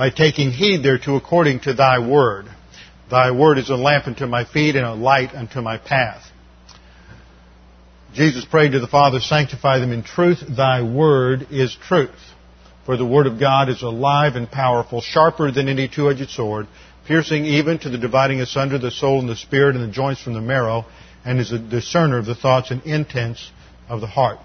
By taking heed thereto according to thy word. Thy word is a lamp unto my feet and a light unto my path. Jesus prayed to the Father, sanctify them in truth. Thy word is truth. For the word of God is alive and powerful, sharper than any two-edged sword, piercing even to the dividing asunder the soul and the spirit and the joints from the marrow, and is a discerner of the thoughts and intents of the heart.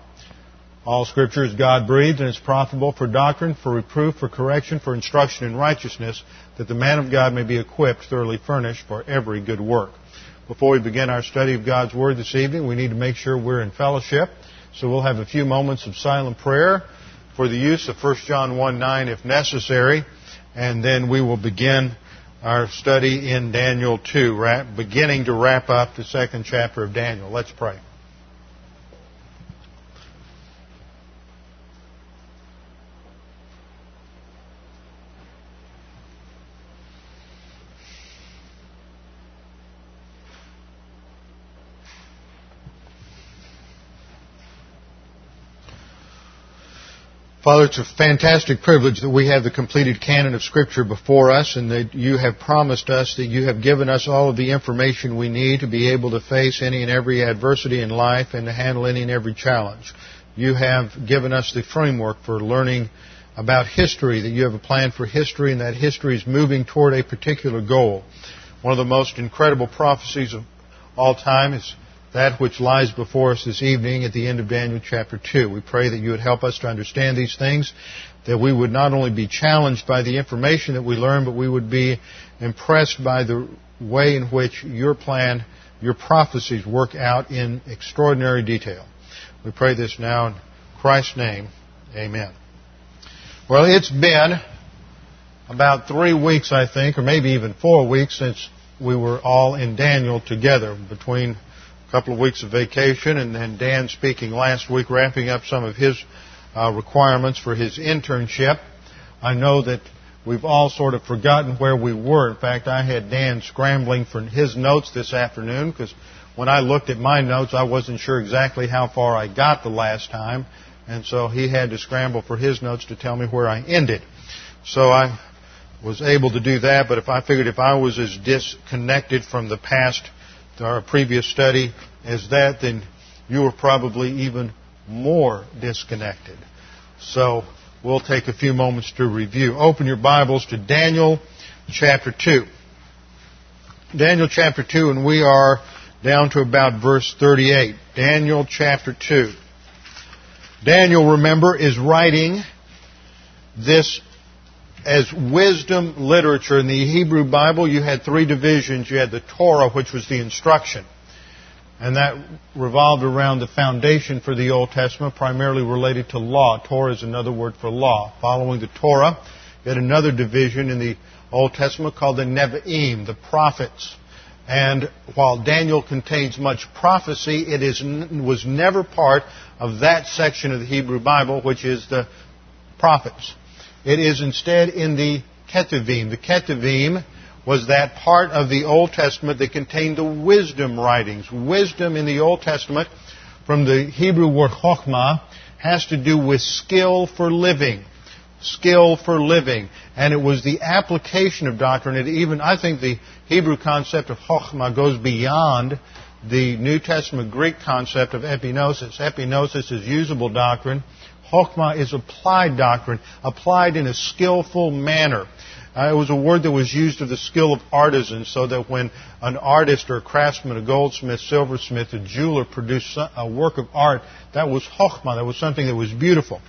All scripture is God breathed and is profitable for doctrine, for reproof, for correction, for instruction in righteousness, that the man of God may be equipped, thoroughly furnished for every good work. Before we begin our study of God's Word this evening, we need to make sure we're in fellowship. So we'll have a few moments of silent prayer for the use of 1 John 1 9 if necessary, and then we will begin our study in Daniel 2, beginning to wrap up the second chapter of Daniel. Let's pray. Father, it's a fantastic privilege that we have the completed canon of Scripture before us and that you have promised us that you have given us all of the information we need to be able to face any and every adversity in life and to handle any and every challenge. You have given us the framework for learning about history, that you have a plan for history and that history is moving toward a particular goal. One of the most incredible prophecies of all time is that which lies before us this evening at the end of Daniel chapter 2. We pray that you would help us to understand these things, that we would not only be challenged by the information that we learn, but we would be impressed by the way in which your plan, your prophecies work out in extraordinary detail. We pray this now in Christ's name. Amen. Well, it's been about three weeks, I think, or maybe even four weeks since we were all in Daniel together between couple of weeks of vacation, and then Dan speaking last week, wrapping up some of his uh, requirements for his internship. I know that we've all sort of forgotten where we were. In fact, I had Dan scrambling for his notes this afternoon because when I looked at my notes, I wasn't sure exactly how far I got the last time, and so he had to scramble for his notes to tell me where I ended. So I was able to do that, but if I figured if I was as disconnected from the past our previous study as that, then you were probably even more disconnected. So we'll take a few moments to review. Open your Bibles to Daniel chapter 2. Daniel chapter 2, and we are down to about verse 38. Daniel chapter 2. Daniel, remember, is writing this as wisdom literature. In the Hebrew Bible, you had three divisions. You had the Torah, which was the instruction. And that revolved around the foundation for the Old Testament, primarily related to law. Torah is another word for law. Following the Torah, you had another division in the Old Testament called the Nevi'im, the prophets. And while Daniel contains much prophecy, it is, was never part of that section of the Hebrew Bible, which is the prophets. It is instead in the Ketuvim. The Ketuvim was that part of the Old Testament that contained the wisdom writings. Wisdom in the Old Testament, from the Hebrew word chokhmah, has to do with skill for living. Skill for living. And it was the application of doctrine. It even, I think the Hebrew concept of chokhmah goes beyond the New Testament Greek concept of epignosis. Epignosis is usable doctrine. Chokhmah is applied doctrine, applied in a skillful manner. Uh, it was a word that was used of the skill of artisans, so that when an artist or a craftsman, a goldsmith, silversmith, a jeweler produced a work of art, that was chokhmah, that was something that was beautiful.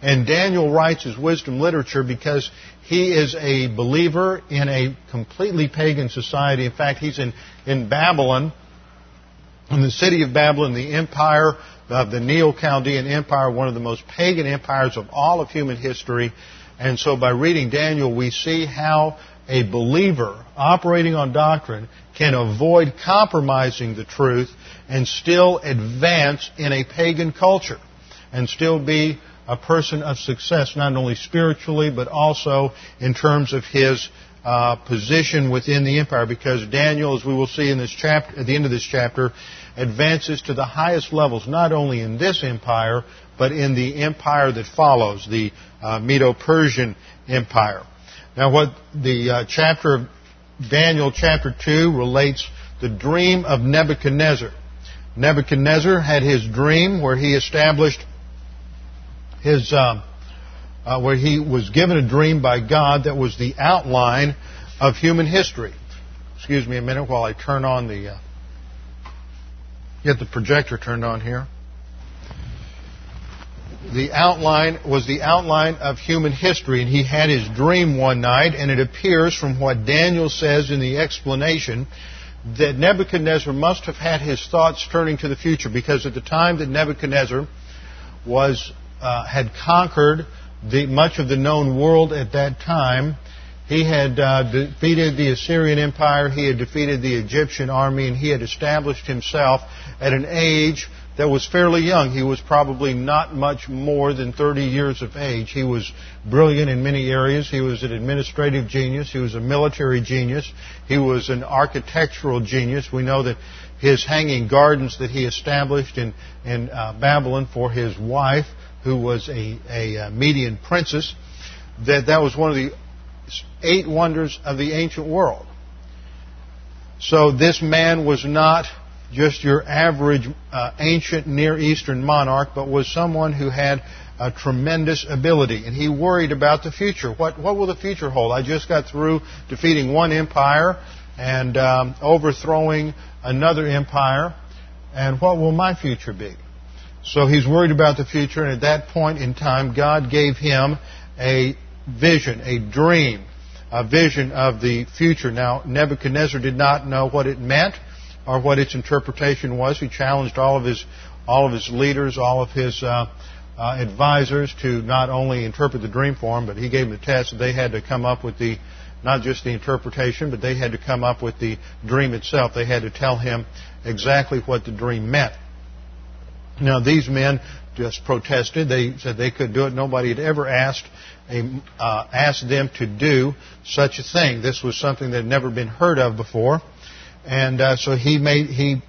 And Daniel writes his wisdom literature because he is a believer in a completely pagan society. In fact, he's in, in Babylon, in the city of Babylon, the empire of the Neo-Chaldean Empire, one of the most pagan empires of all of human history. And so by reading Daniel, we see how a believer operating on doctrine can avoid compromising the truth and still advance in a pagan culture and still be a person of success, not only spiritually, but also in terms of his uh, position within the empire. Because Daniel, as we will see in this chapter, at the end of this chapter, advances to the highest levels, not only in this empire, but in the empire that follows, the uh, Medo-Persian Empire. Now, what the uh, chapter of Daniel, chapter 2, relates the dream of Nebuchadnezzar. Nebuchadnezzar had his dream where he established his, uh, uh, where he was given a dream by God that was the outline of human history. Excuse me a minute while I turn on the, uh, get the projector turned on here. The outline was the outline of human history, and he had his dream one night, and it appears from what Daniel says in the explanation that Nebuchadnezzar must have had his thoughts turning to the future, because at the time that Nebuchadnezzar was uh, had conquered the, much of the known world at that time. He had uh, defeated the Assyrian Empire, he had defeated the Egyptian army, and he had established himself at an age that was fairly young. He was probably not much more than 30 years of age. He was brilliant in many areas. He was an administrative genius. He was a military genius. He was an architectural genius. We know that his hanging gardens that he established in, in uh, Babylon for his wife who was a, a uh, Median princess, that that was one of the eight wonders of the ancient world. So this man was not just your average uh, ancient Near Eastern monarch, but was someone who had a tremendous ability. And he worried about the future. What, what will the future hold? I just got through defeating one empire and um, overthrowing another empire. And what will my future be? So he's worried about the future, and at that point in time, God gave him a vision, a dream, a vision of the future. Now, Nebuchadnezzar did not know what it meant or what its interpretation was. He challenged all of his, all of his leaders, all of his uh, uh, advisors to not only interpret the dream for him, but he gave them the test. They had to come up with the, not just the interpretation, but they had to come up with the dream itself. They had to tell him exactly what the dream meant. Now, these men just protested. They said they could do it. Nobody had ever asked, a, uh, asked them to do such a thing. This was something that had never been heard of before. And uh, so he made, he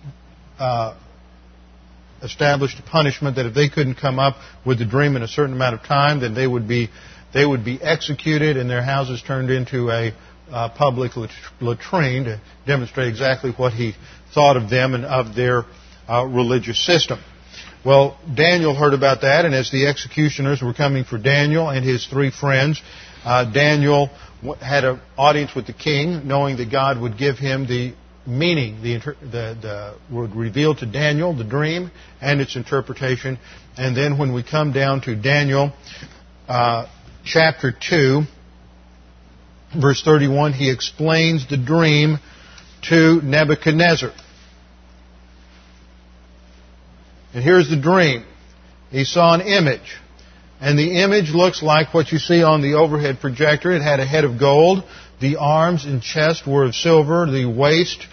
uh, established a punishment that if they couldn't come up with the dream in a certain amount of time, then they would be, they would be executed and their houses turned into a uh, public latrine to demonstrate exactly what he thought of them and of their uh, religious system. Well, Daniel heard about that, and as the executioners were coming for Daniel and his three friends, uh, Daniel had an audience with the king, knowing that God would give him the meaning, the, the, the, would reveal to Daniel the dream and its interpretation. And then when we come down to Daniel uh, chapter 2, verse 31, he explains the dream to Nebuchadnezzar. And here's the dream. He saw an image. And the image looks like what you see on the overhead projector. It had a head of gold. The arms and chest were of silver. The waist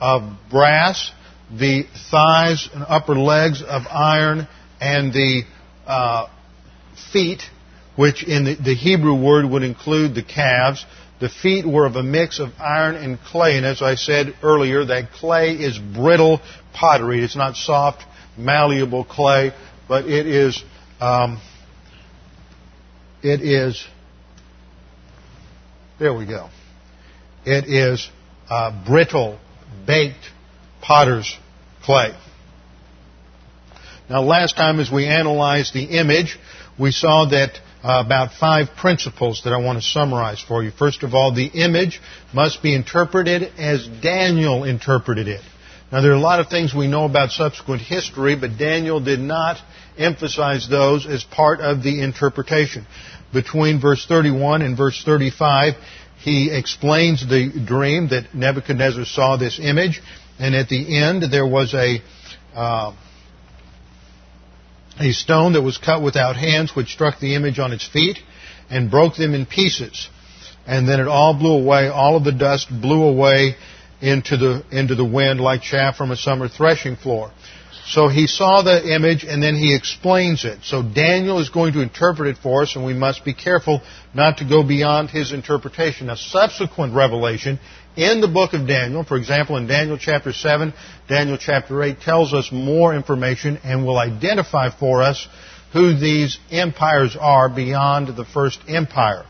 of brass. The thighs and upper legs of iron. And the uh, feet, which in the, the Hebrew word would include the calves, the feet were of a mix of iron and clay. And as I said earlier, that clay is brittle pottery. It's not soft malleable clay, but it is um, it is there we go. It is uh, brittle, baked potter's clay. Now, last time as we analyzed the image, we saw that uh, about five principles that I want to summarize for you. First of all, the image must be interpreted as Daniel interpreted it. Now, there are a lot of things we know about subsequent history, but Daniel did not emphasize those as part of the interpretation. Between verse 31 and verse 35, he explains the dream that Nebuchadnezzar saw this image, and at the end there was a uh, a stone that was cut without hands, which struck the image on its feet, and broke them in pieces. And then it all blew away. All of the dust blew away into the, into the wind like chaff from a summer threshing floor. So he saw the image and then he explains it. So Daniel is going to interpret it for us and we must be careful not to go beyond his interpretation. A subsequent revelation in the book of Daniel, for example in Daniel chapter 7, Daniel chapter 8 tells us more information and will identify for us who these empires are beyond the first empire.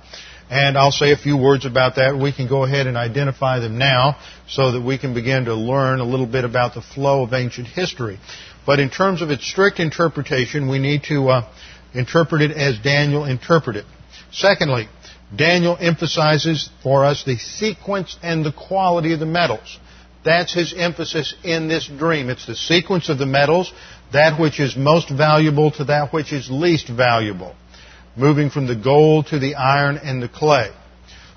And I'll say a few words about that. We can go ahead and identify them now so that we can begin to learn a little bit about the flow of ancient history. But in terms of its strict interpretation, we need to uh, interpret it as Daniel interpreted. Secondly, Daniel emphasizes for us the sequence and the quality of the metals. That's his emphasis in this dream. It's the sequence of the metals, that which is most valuable to that which is least valuable moving from the gold to the iron and the clay.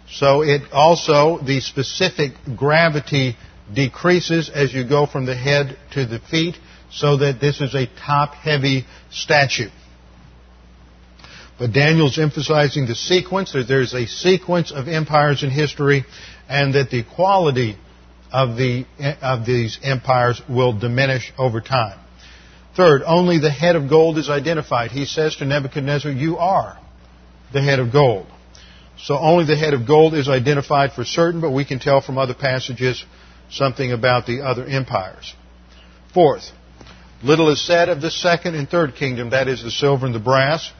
So it also, the specific gravity decreases as you go from the head to the feet so that this is a top heavy statue. But Daniel's emphasizing the sequence, that there's a sequence of empires in history and that the quality of, the, of these empires will diminish over time. Third, only the head of gold is identified. He says to Nebuchadnezzar, You are the head of gold. So only the head of gold is identified for certain, but we can tell from other passages something about the other empires. Fourth, little is said of the second and third kingdom, that is the silver and the brass,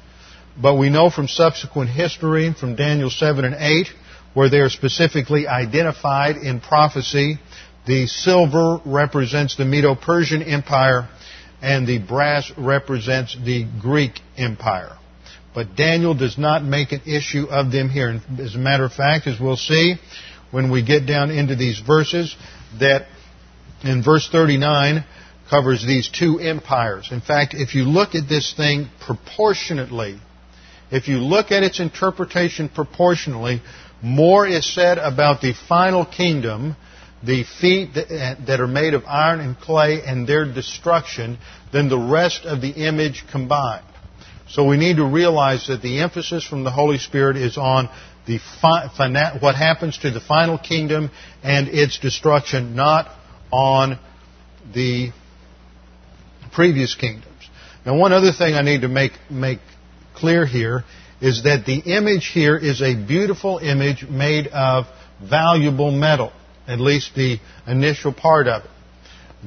but we know from subsequent history, from Daniel 7 and 8, where they are specifically identified in prophecy, the silver represents the Medo-Persian Empire, and the brass represents the Greek Empire. But Daniel does not make an issue of them here. As a matter of fact, as we'll see when we get down into these verses, that in verse 39 covers these two empires. In fact, if you look at this thing proportionately, if you look at its interpretation proportionally, more is said about the final kingdom the feet eh, that are made of iron and clay and their destruction than the rest of the image combined. So we need to realize that the emphasis from the Holy Spirit is on the fi- what happens to the final kingdom and its destruction, not on the previous kingdoms. Now, one other thing I need to make make clear here is that the image here is a beautiful image made of valuable metal at least the initial part of it.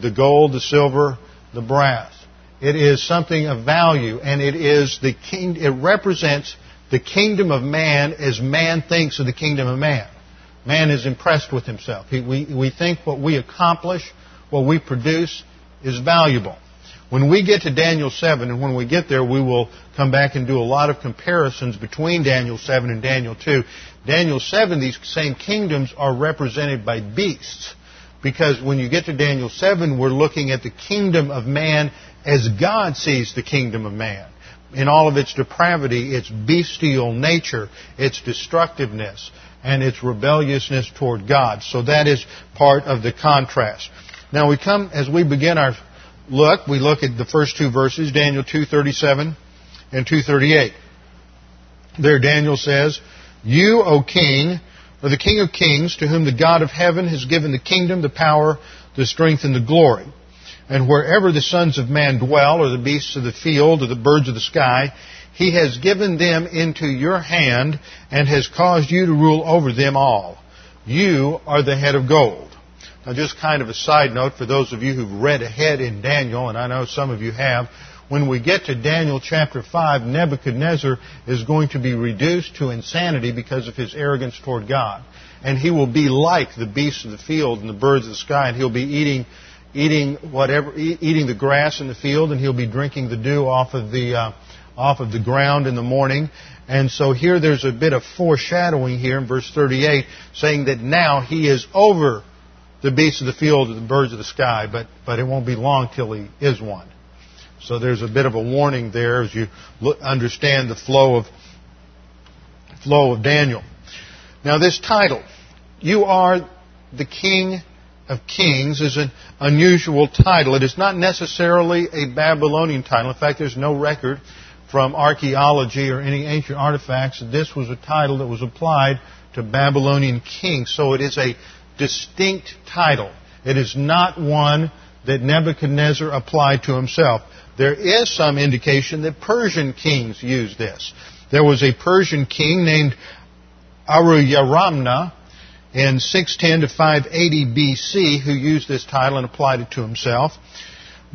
The gold, the silver, the brass. It is something of value, and it is the king, it represents the kingdom of man as man thinks of the kingdom of man. Man is impressed with himself. He, we, we think what we accomplish, what we produce, is valuable. When we get to Daniel 7, and when we get there, we will come back and do a lot of comparisons between Daniel 7 and Daniel 2. Daniel 7, these same kingdoms are represented by beasts. Because when you get to Daniel 7, we're looking at the kingdom of man as God sees the kingdom of man. In all of its depravity, its bestial nature, its destructiveness, and its rebelliousness toward God. So that is part of the contrast. Now we come, as we begin our look, we look at the first two verses, Daniel 2.37 and 2.38. There Daniel says, you, O king, are the King of kings, to whom the God of heaven has given the kingdom, the power, the strength, and the glory. And wherever the sons of man dwell, or the beasts of the field, or the birds of the sky, he has given them into your hand, and has caused you to rule over them all. You are the head of gold. Now, just kind of a side note for those of you who've read ahead in Daniel, and I know some of you have, when we get to Daniel chapter 5, Nebuchadnezzar is going to be reduced to insanity because of his arrogance toward God. And he will be like the beasts of the field and the birds of the sky, and he'll be eating, eating whatever, eating the grass in the field, and he'll be drinking the dew off of the, uh, off of the ground in the morning. And so here there's a bit of foreshadowing here in verse 38 saying that now he is over the beasts of the field and the birds of the sky, but, but it won't be long till he is one. So there's a bit of a warning there as you look, understand the flow of flow of Daniel. Now this title, you are the King of Kings, is an unusual title. It is not necessarily a Babylonian title. In fact, there's no record from archaeology or any ancient artifacts that this was a title that was applied to Babylonian kings. So it is a distinct title. It is not one that Nebuchadnezzar applied to himself. There is some indication that Persian kings used this. There was a Persian king named Aruyaramna in 610 to 580 BC who used this title and applied it to himself.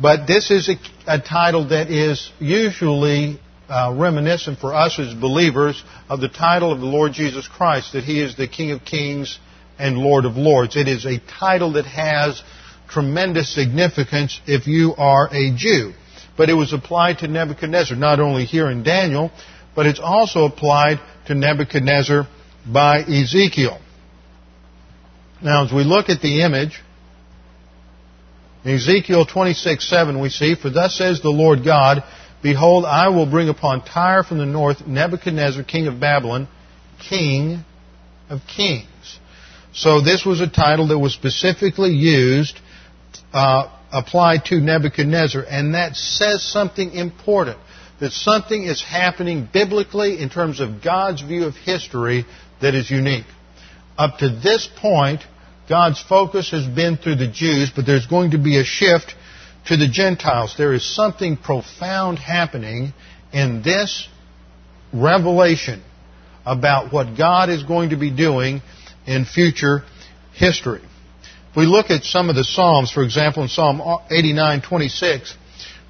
But this is a, a title that is usually uh, reminiscent for us as believers of the title of the Lord Jesus Christ, that He is the King of Kings and Lord of Lords. It is a title that has tremendous significance if you are a Jew. But it was applied to Nebuchadnezzar, not only here in Daniel, but it's also applied to Nebuchadnezzar by Ezekiel. Now, as we look at the image, in Ezekiel 26, 7, we see, For thus says the Lord God, Behold, I will bring upon Tyre from the north Nebuchadnezzar, king of Babylon, king of kings. So this was a title that was specifically used, uh, applied to Nebuchadnezzar, and that says something important. That something is happening biblically in terms of God's view of history that is unique. Up to this point, God's focus has been through the Jews, but there's going to be a shift to the Gentiles. There is something profound happening in this revelation about what God is going to be doing in future history. If we look at some of the Psalms, for example, in Psalm 89:26,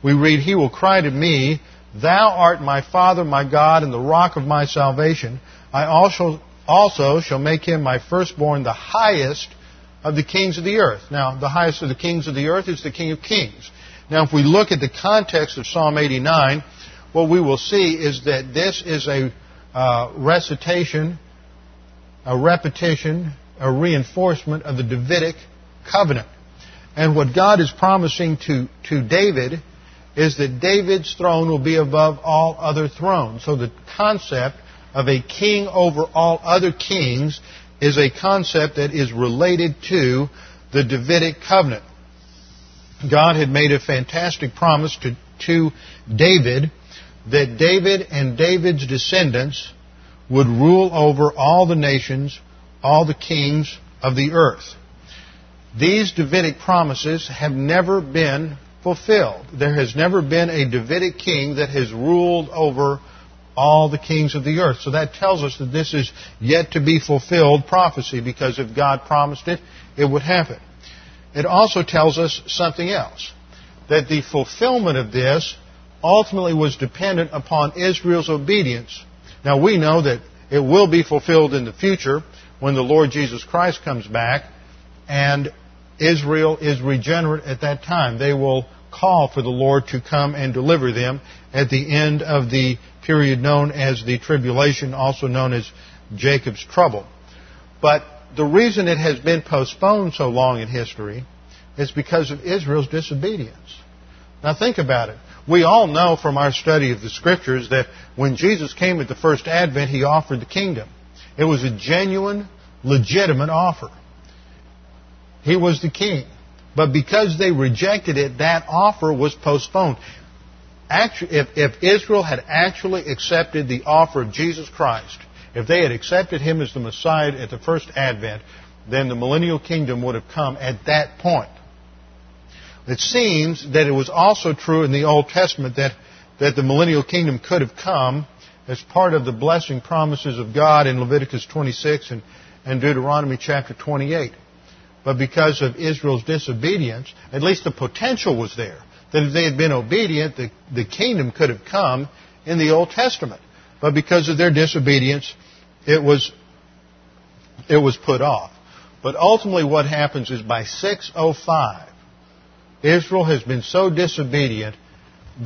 we read, "He will cry to me, Thou art my Father, my God, and the rock of my salvation. I also also shall make him my firstborn, the highest of the kings of the earth. Now, the highest of the kings of the earth is the King of Kings. Now, if we look at the context of Psalm 89, what we will see is that this is a uh, recitation, a repetition, a reinforcement of the Davidic covenant. And what God is promising to, to David is that David's throne will be above all other thrones. So the concept of a king over all other kings is a concept that is related to the Davidic covenant. God had made a fantastic promise to, to David that David and David's descendants would rule over all the nations, all the kings of the earth. These Davidic promises have never been fulfilled. There has never been a Davidic king that has ruled over all the kings of the earth. So that tells us that this is yet to be fulfilled prophecy because if God promised it, it would happen. It also tells us something else. That the fulfillment of this ultimately was dependent upon Israel's obedience. Now we know that it will be fulfilled in the future when the Lord Jesus Christ comes back and Israel is regenerate at that time. They will call for the Lord to come and deliver them at the end of the period known as the tribulation, also known as Jacob's trouble. But the reason it has been postponed so long in history is because of Israel's disobedience. Now think about it. We all know from our study of the scriptures that when Jesus came at the first advent, he offered the kingdom. It was a genuine, legitimate offer. He was the king. But because they rejected it, that offer was postponed. Actually, if, if Israel had actually accepted the offer of Jesus Christ, if they had accepted him as the Messiah at the first advent, then the millennial kingdom would have come at that point. It seems that it was also true in the Old Testament that, that the millennial kingdom could have come as part of the blessing promises of God in Leviticus 26 and, and Deuteronomy chapter 28. But because of Israel's disobedience, at least the potential was there. That if they had been obedient, the, the kingdom could have come in the Old Testament. But because of their disobedience, it was, it was put off. But ultimately what happens is by 605, Israel has been so disobedient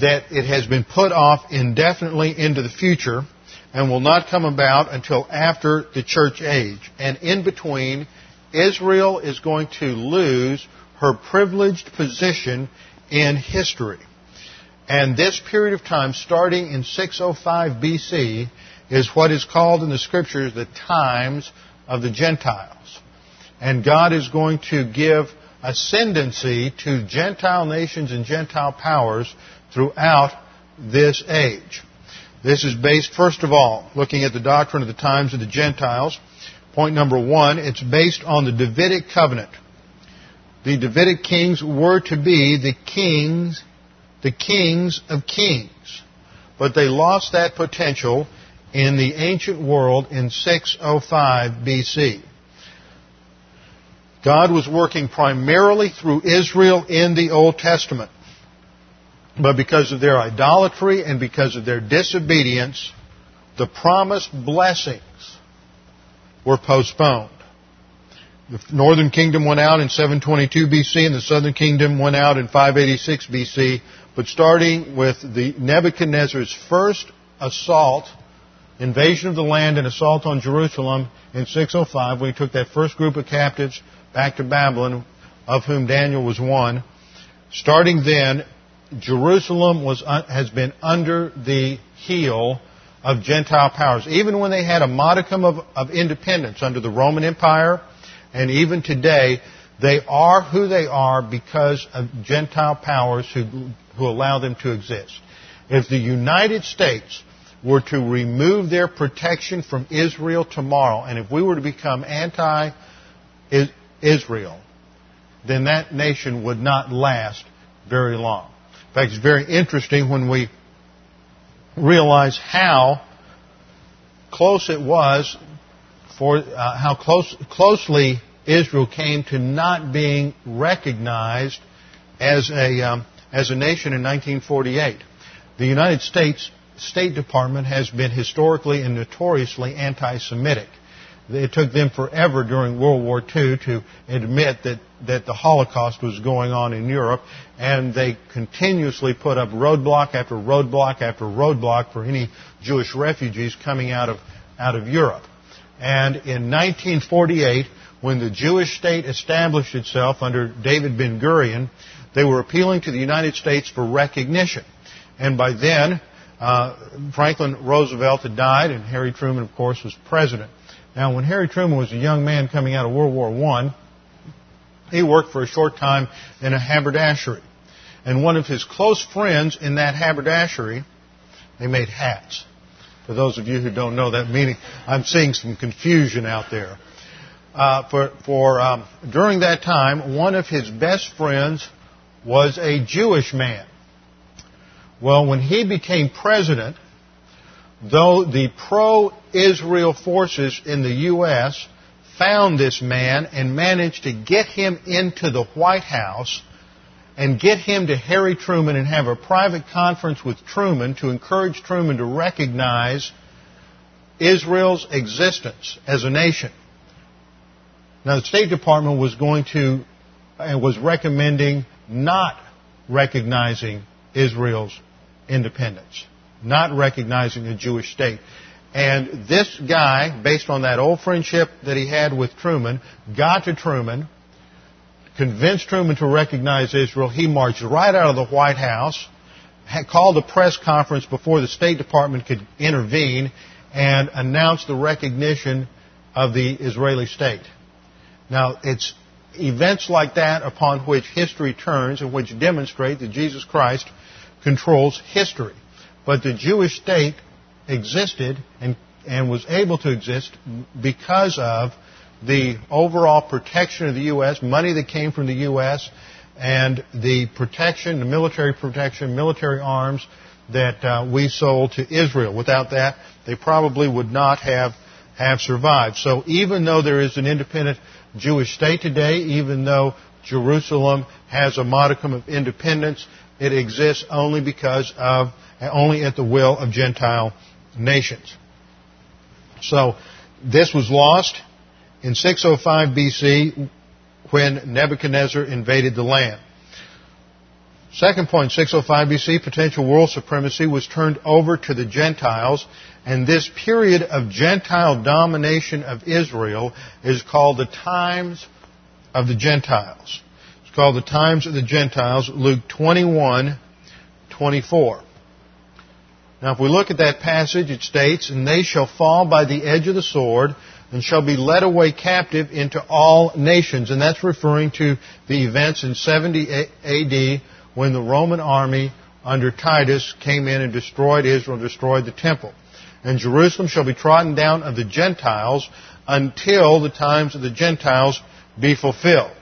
that it has been put off indefinitely into the future and will not come about until after the church age. And in between, Israel is going to lose her privileged position in history. And this period of time, starting in 605 BC, is what is called in the scriptures the times of the Gentiles. And God is going to give ascendancy to Gentile nations and Gentile powers throughout this age. This is based, first of all, looking at the doctrine of the times of the Gentiles. Point number one, it's based on the Davidic covenant. The Davidic kings were to be the kings, the kings of kings. But they lost that potential in the ancient world in 605 BC. God was working primarily through Israel in the Old Testament. But because of their idolatry and because of their disobedience, the promised blessings were postponed. The northern kingdom went out in 722 BC and the southern kingdom went out in 586 BC. But starting with the Nebuchadnezzar's first assault, invasion of the land and assault on Jerusalem in 605, when he took that first group of captives back to Babylon, of whom Daniel was one. Starting then, Jerusalem was, has been under the heel of Gentile powers. Even when they had a modicum of, of independence under the Roman Empire, and even today, they are who they are because of Gentile powers who, who allow them to exist. If the United States were to remove their protection from Israel tomorrow, and if we were to become anti Israel, then that nation would not last very long. In fact, it's very interesting when we realize how close it was for uh, how close, closely Israel came to not being recognized as a um, as a nation in 1948. The United States State Department has been historically and notoriously anti-Semitic. It took them forever during World War II to admit that, that the Holocaust was going on in Europe, and they continuously put up roadblock after roadblock after roadblock for any Jewish refugees coming out of, out of Europe. And in 1948, when the Jewish state established itself under David Ben Gurion, they were appealing to the United States for recognition. And by then, uh, Franklin Roosevelt had died, and Harry Truman, of course, was president. Now, when Harry Truman was a young man coming out of World War I, he worked for a short time in a haberdashery. And one of his close friends in that haberdashery, they made hats. For those of you who don't know that meaning, I'm seeing some confusion out there. Uh, for for um, during that time, one of his best friends was a Jewish man. Well, when he became president, though the pro-Israel forces in the U.S. found this man and managed to get him into the White House and get him to Harry Truman and have a private conference with Truman to encourage Truman to recognize Israel's existence as a nation. Now, the State Department was going to, and was recommending not recognizing Israel's independence not recognizing a Jewish state. And this guy, based on that old friendship that he had with Truman, got to Truman, convinced Truman to recognize Israel. He marched right out of the White House, called a press conference before the State Department could intervene, and announced the recognition of the Israeli state. Now, it's events like that upon which history turns and which demonstrate that Jesus Christ controls history. But the Jewish state existed and, and was able to exist because of the overall protection of the U.S., money that came from the U.S., and the protection, the military protection, military arms that uh, we sold to Israel. Without that, they probably would not have, have survived. So even though there is an independent Jewish state today, even though Jerusalem has a modicum of independence, it exists only because of only at the will of Gentile nations. So this was lost in 605 BC when Nebuchadnezzar invaded the land. Second point, 605 BC, potential world supremacy was turned over to the Gentiles, and this period of Gentile domination of Israel is called the times of the Gentiles. It's called the times of the Gentiles, Luke 21, 24. Now, if we look at that passage, it states, And they shall fall by the edge of the sword, and shall be led away captive into all nations. And that's referring to the events in 70 AD when the Roman army under Titus came in and destroyed Israel, destroyed the temple. And Jerusalem shall be trodden down of the Gentiles until the times of the Gentiles be fulfilled.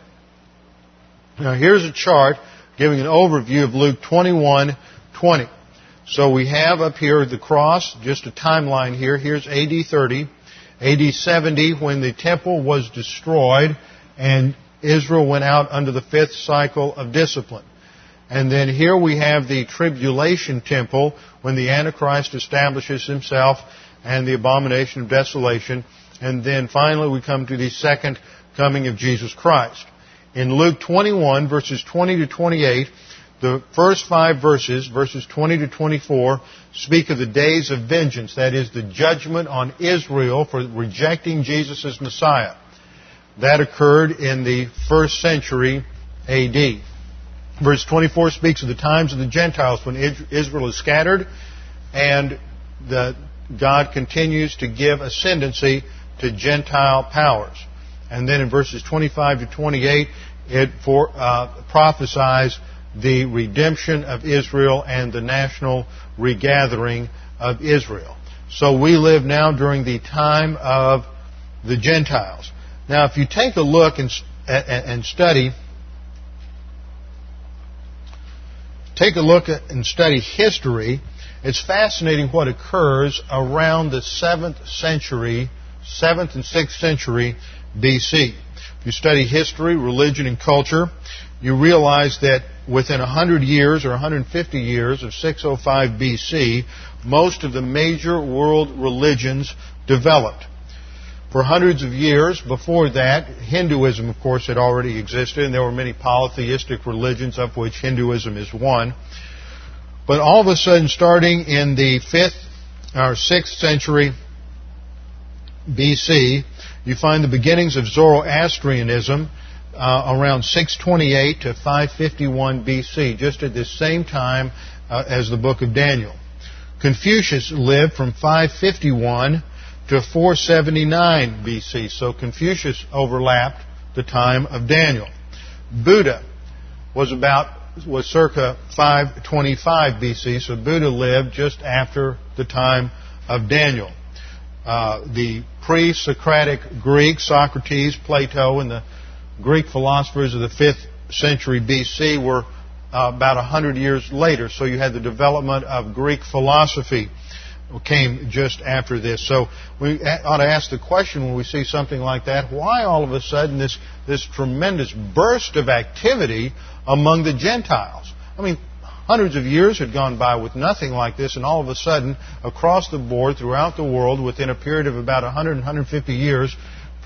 Now here's a chart giving an overview of Luke 21, 20. So we have up here the cross, just a timeline here. Here's AD 30, AD 70 when the temple was destroyed and Israel went out under the fifth cycle of discipline. And then here we have the tribulation temple when the Antichrist establishes himself and the abomination of desolation. And then finally we come to the second coming of Jesus Christ. In Luke 21 verses 20 to 28, the first five verses, verses 20 to 24, speak of the days of vengeance, that is the judgment on Israel for rejecting Jesus as Messiah. That occurred in the first century AD. Verse 24 speaks of the times of the Gentiles when Israel is scattered and the, God continues to give ascendancy to Gentile powers. And then in verses 25 to 28, it for, uh, prophesies the redemption of Israel and the national regathering of Israel. So we live now during the time of the Gentiles. Now, if you take a look and, and study take a look and study history, it's fascinating what occurs around the 7th century, 7th and 6th century BC. If you study history, religion, and culture, you realize that within 100 years or 150 years of 605 BC, most of the major world religions developed. For hundreds of years before that, Hinduism, of course, had already existed, and there were many polytheistic religions, of which Hinduism is one. But all of a sudden, starting in the 5th or 6th century BC, you find the beginnings of Zoroastrianism uh, around 628 to 551 BC, just at the same time uh, as the book of Daniel. Confucius lived from 551 to 479 BC. So Confucius overlapped the time of Daniel. Buddha was about was circa 525 BC, so Buddha lived just after the time of Daniel. Uh, the pre-Socratic Greeks, Socrates, Plato, and the Greek philosophers of the 5th century BC were uh, about 100 years later. So you had the development of Greek philosophy came just after this. So we ought to ask the question when we see something like that, why all of a sudden this, this tremendous burst of activity among the Gentiles? I mean, hundreds of years had gone by with nothing like this, and all of a sudden, across the board, throughout the world, within a period of about 100 150 years,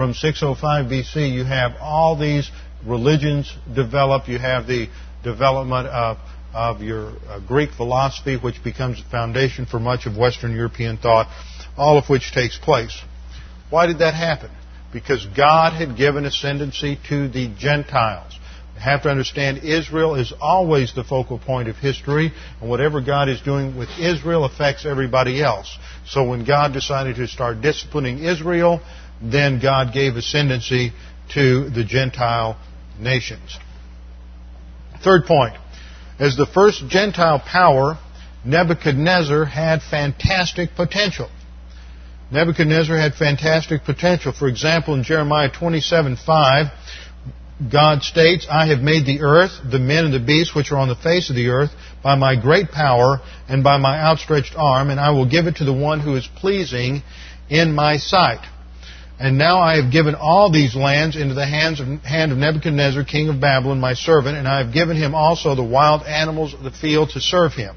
from 605 BC, you have all these religions develop. You have the development of of your uh, Greek philosophy, which becomes the foundation for much of Western European thought, all of which takes place. Why did that happen? Because God had given ascendancy to the Gentiles. You have to understand Israel is always the focal point of history, and whatever God is doing with Israel affects everybody else. So when God decided to start disciplining Israel, then God gave ascendancy to the Gentile nations. Third point. As the first Gentile power, Nebuchadnezzar had fantastic potential. Nebuchadnezzar had fantastic potential. For example, in Jeremiah 27 5, God states, I have made the earth, the men and the beasts which are on the face of the earth, by my great power and by my outstretched arm, and I will give it to the one who is pleasing in my sight. And now I have given all these lands into the hands of, hand of Nebuchadnezzar, king of Babylon, my servant, and I have given him also the wild animals of the field to serve him.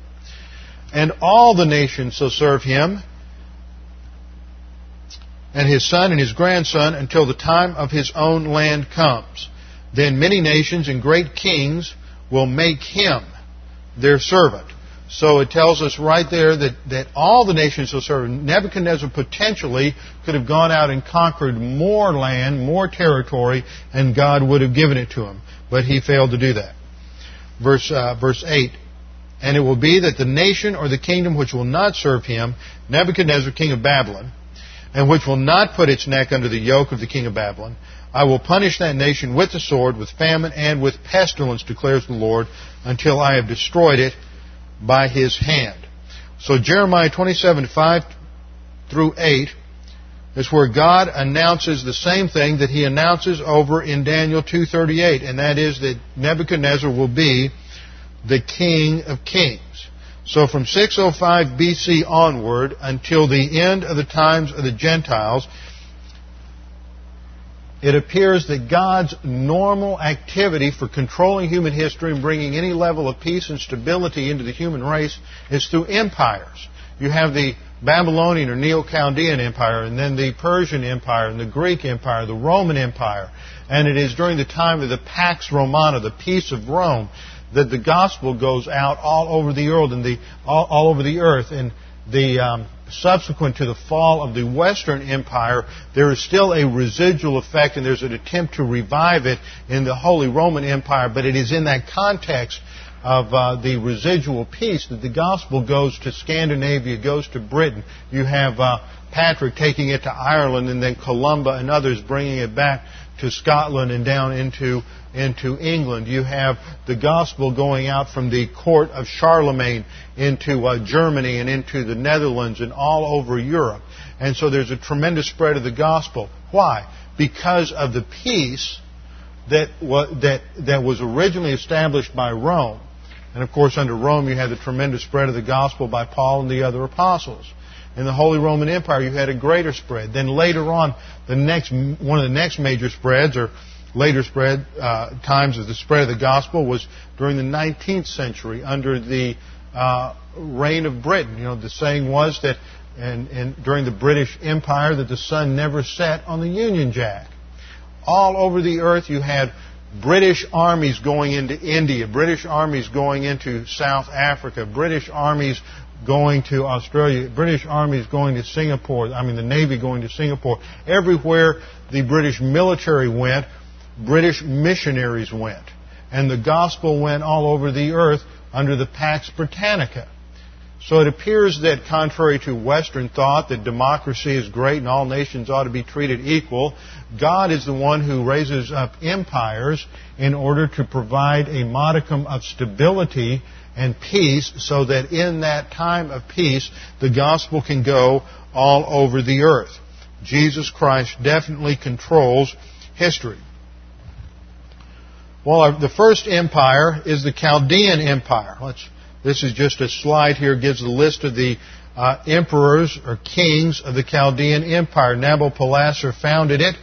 And all the nations shall serve him, and his son and his grandson, until the time of his own land comes. Then many nations and great kings will make him their servant. So it tells us right there that, that all the nations will serve. Nebuchadnezzar potentially could have gone out and conquered more land, more territory, and God would have given it to him. But he failed to do that. Verse, uh, verse 8. And it will be that the nation or the kingdom which will not serve him, Nebuchadnezzar, king of Babylon, and which will not put its neck under the yoke of the king of Babylon, I will punish that nation with the sword, with famine, and with pestilence, declares the Lord, until I have destroyed it by his hand. So Jeremiah 27, 5 through 8 is where God announces the same thing that he announces over in Daniel 2.38, and that is that Nebuchadnezzar will be the king of kings. So from 605 BC onward until the end of the times of the Gentiles, it appears that God's normal activity for controlling human history and bringing any level of peace and stability into the human race is through empires. You have the Babylonian or Neo-Chaldean Empire, and then the Persian Empire, and the Greek Empire, the Roman Empire. And it is during the time of the Pax Romana, the peace of Rome, that the gospel goes out all over the earth and the all, all over the earth. And the um, subsequent to the fall of the Western Empire, there is still a residual effect, and there's an attempt to revive it in the Holy Roman Empire. But it is in that context of uh, the residual peace that the gospel goes to Scandinavia, goes to Britain. You have uh, Patrick taking it to Ireland, and then Columba and others bringing it back to Scotland and down into into England. You have the gospel going out from the court of Charlemagne into uh, Germany and into the Netherlands and all over Europe. And so there's a tremendous spread of the gospel. Why? Because of the peace that that, that was originally established by Rome. And of course, under Rome, you had the tremendous spread of the gospel by Paul and the other apostles. In the Holy Roman Empire, you had a greater spread. Then later on, the next, one of the next major spreads, or later spread uh, times of the spread of the gospel was during the 19th century under the uh, reign of Britain. You know, the saying was that and, and during the British Empire that the sun never set on the Union Jack. All over the earth you had British armies going into India, British armies going into South Africa, British armies going to Australia, British armies going to Singapore, I mean the Navy going to Singapore. Everywhere the British military went, British missionaries went. And the gospel went all over the earth under the Pax Britannica. So it appears that contrary to Western thought that democracy is great and all nations ought to be treated equal, God is the one who raises up empires in order to provide a modicum of stability and peace so that in that time of peace the gospel can go all over the earth. Jesus Christ definitely controls history. Well, the first empire is the Chaldean Empire. Let's, this is just a slide here, gives a list of the uh, emperors or kings of the Chaldean Empire. Nabopolassar founded it,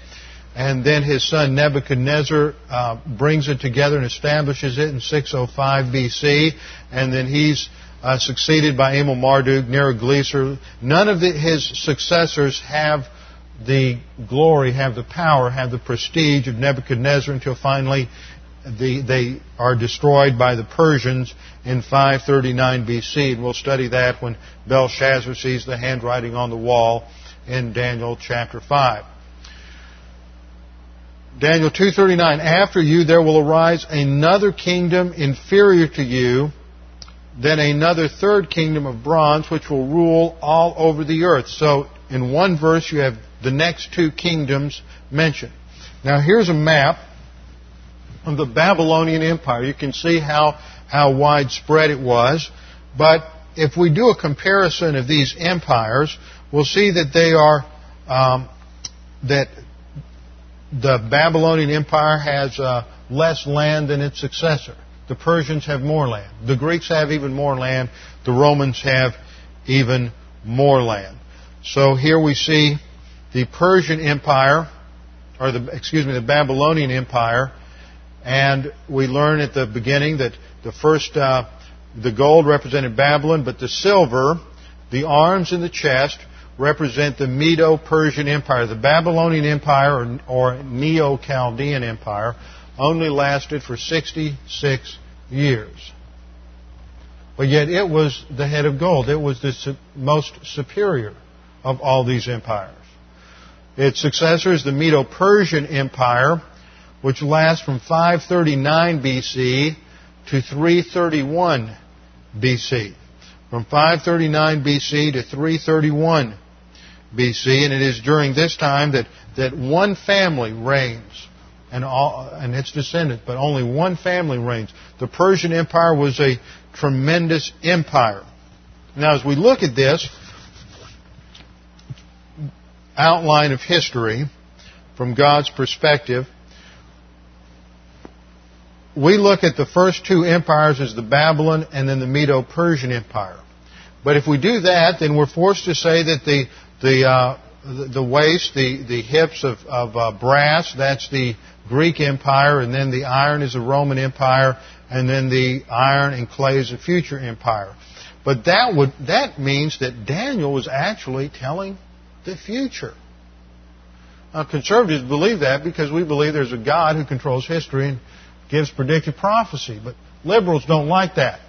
and then his son Nebuchadnezzar uh, brings it together and establishes it in 605 BC, and then he's uh, succeeded by Amel Marduk, Neriglissar. None of the, his successors have the glory, have the power, have the prestige of Nebuchadnezzar until finally the, they are destroyed by the Persians in 539 BC. And we'll study that when Belshazzar sees the handwriting on the wall in Daniel chapter 5. Daniel 2:39 After you there will arise another kingdom inferior to you then another third kingdom of bronze which will rule all over the earth. So in one verse you have the next two kingdoms mentioned. Now here's a map of the Babylonian Empire. You can see how, how widespread it was. But if we do a comparison of these empires, we'll see that they are, um, that the Babylonian Empire has uh, less land than its successor. The Persians have more land. The Greeks have even more land. The Romans have even more land. So here we see the Persian Empire, or the, excuse me, the Babylonian Empire and we learn at the beginning that the first, uh, the gold represented Babylon, but the silver, the arms and the chest, represent the Medo-Persian Empire. The Babylonian Empire, or, or Neo-Chaldean Empire, only lasted for 66 years. But yet it was the head of gold. It was the su- most superior of all these empires. Its successor is the Medo-Persian Empire, which lasts from 539 BC to 331 BC. From 539 BC to 331 BC, and it is during this time that, that one family reigns and, all, and its descendants, but only one family reigns. The Persian Empire was a tremendous empire. Now, as we look at this outline of history from God's perspective, we look at the first two empires as the Babylon and then the Medo-Persian Empire. But if we do that, then we're forced to say that the the uh, the, waist, the the hips of of uh, brass, that's the Greek Empire, and then the iron is the Roman Empire, and then the iron and clay is the future empire. But that would that means that Daniel was actually telling the future. Now, conservatives believe that because we believe there's a God who controls history and gives predictive prophecy. But liberals don't like that.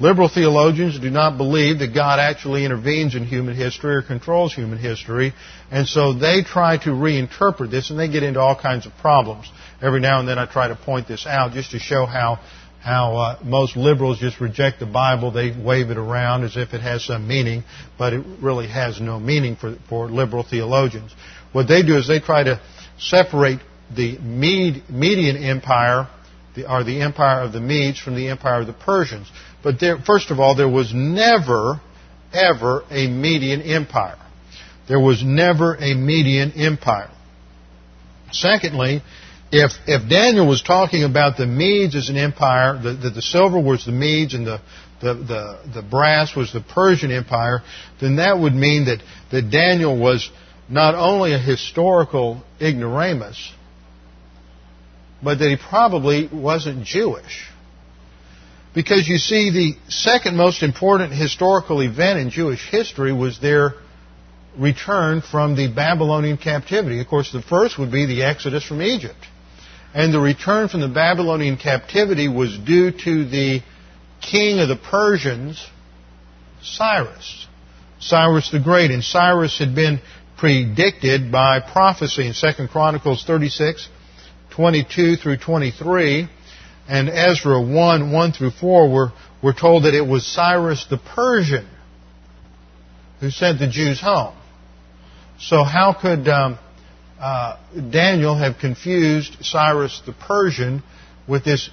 Liberal theologians do not believe that God actually intervenes in human history or controls human history, and so they try to reinterpret this, and they get into all kinds of problems. Every now and then I try to point this out just to show how how uh, most liberals just reject the Bible. They wave it around as if it has some meaning, but it really has no meaning for, for liberal theologians. What they do is they try to separate the Mede, Median Empire, the, or the empire of the Medes, from the empire of the Persians. But there, first of all, there was never, ever a Median Empire. There was never a Median Empire. Secondly, if, if Daniel was talking about the Medes as an empire, that the, the, silver was the Medes and the, the, the, the brass was the Persian Empire, then that would mean that, that Daniel was not only a historical ignoramus, but that he probably wasn't Jewish. Because you see, the second most important historical event in Jewish history was their return from the Babylonian captivity. Of course, the first would be the Exodus from Egypt. And the return from the Babylonian captivity was due to the king of the Persians, Cyrus. Cyrus the Great. And Cyrus had been predicted by prophecy in 2 Chronicles 36, 22 through 23 and Ezra 1, 1 through 4, we're, we're told that it was Cyrus the Persian who sent the Jews home. So how could um, uh, Daniel have confused Cyrus the Persian with this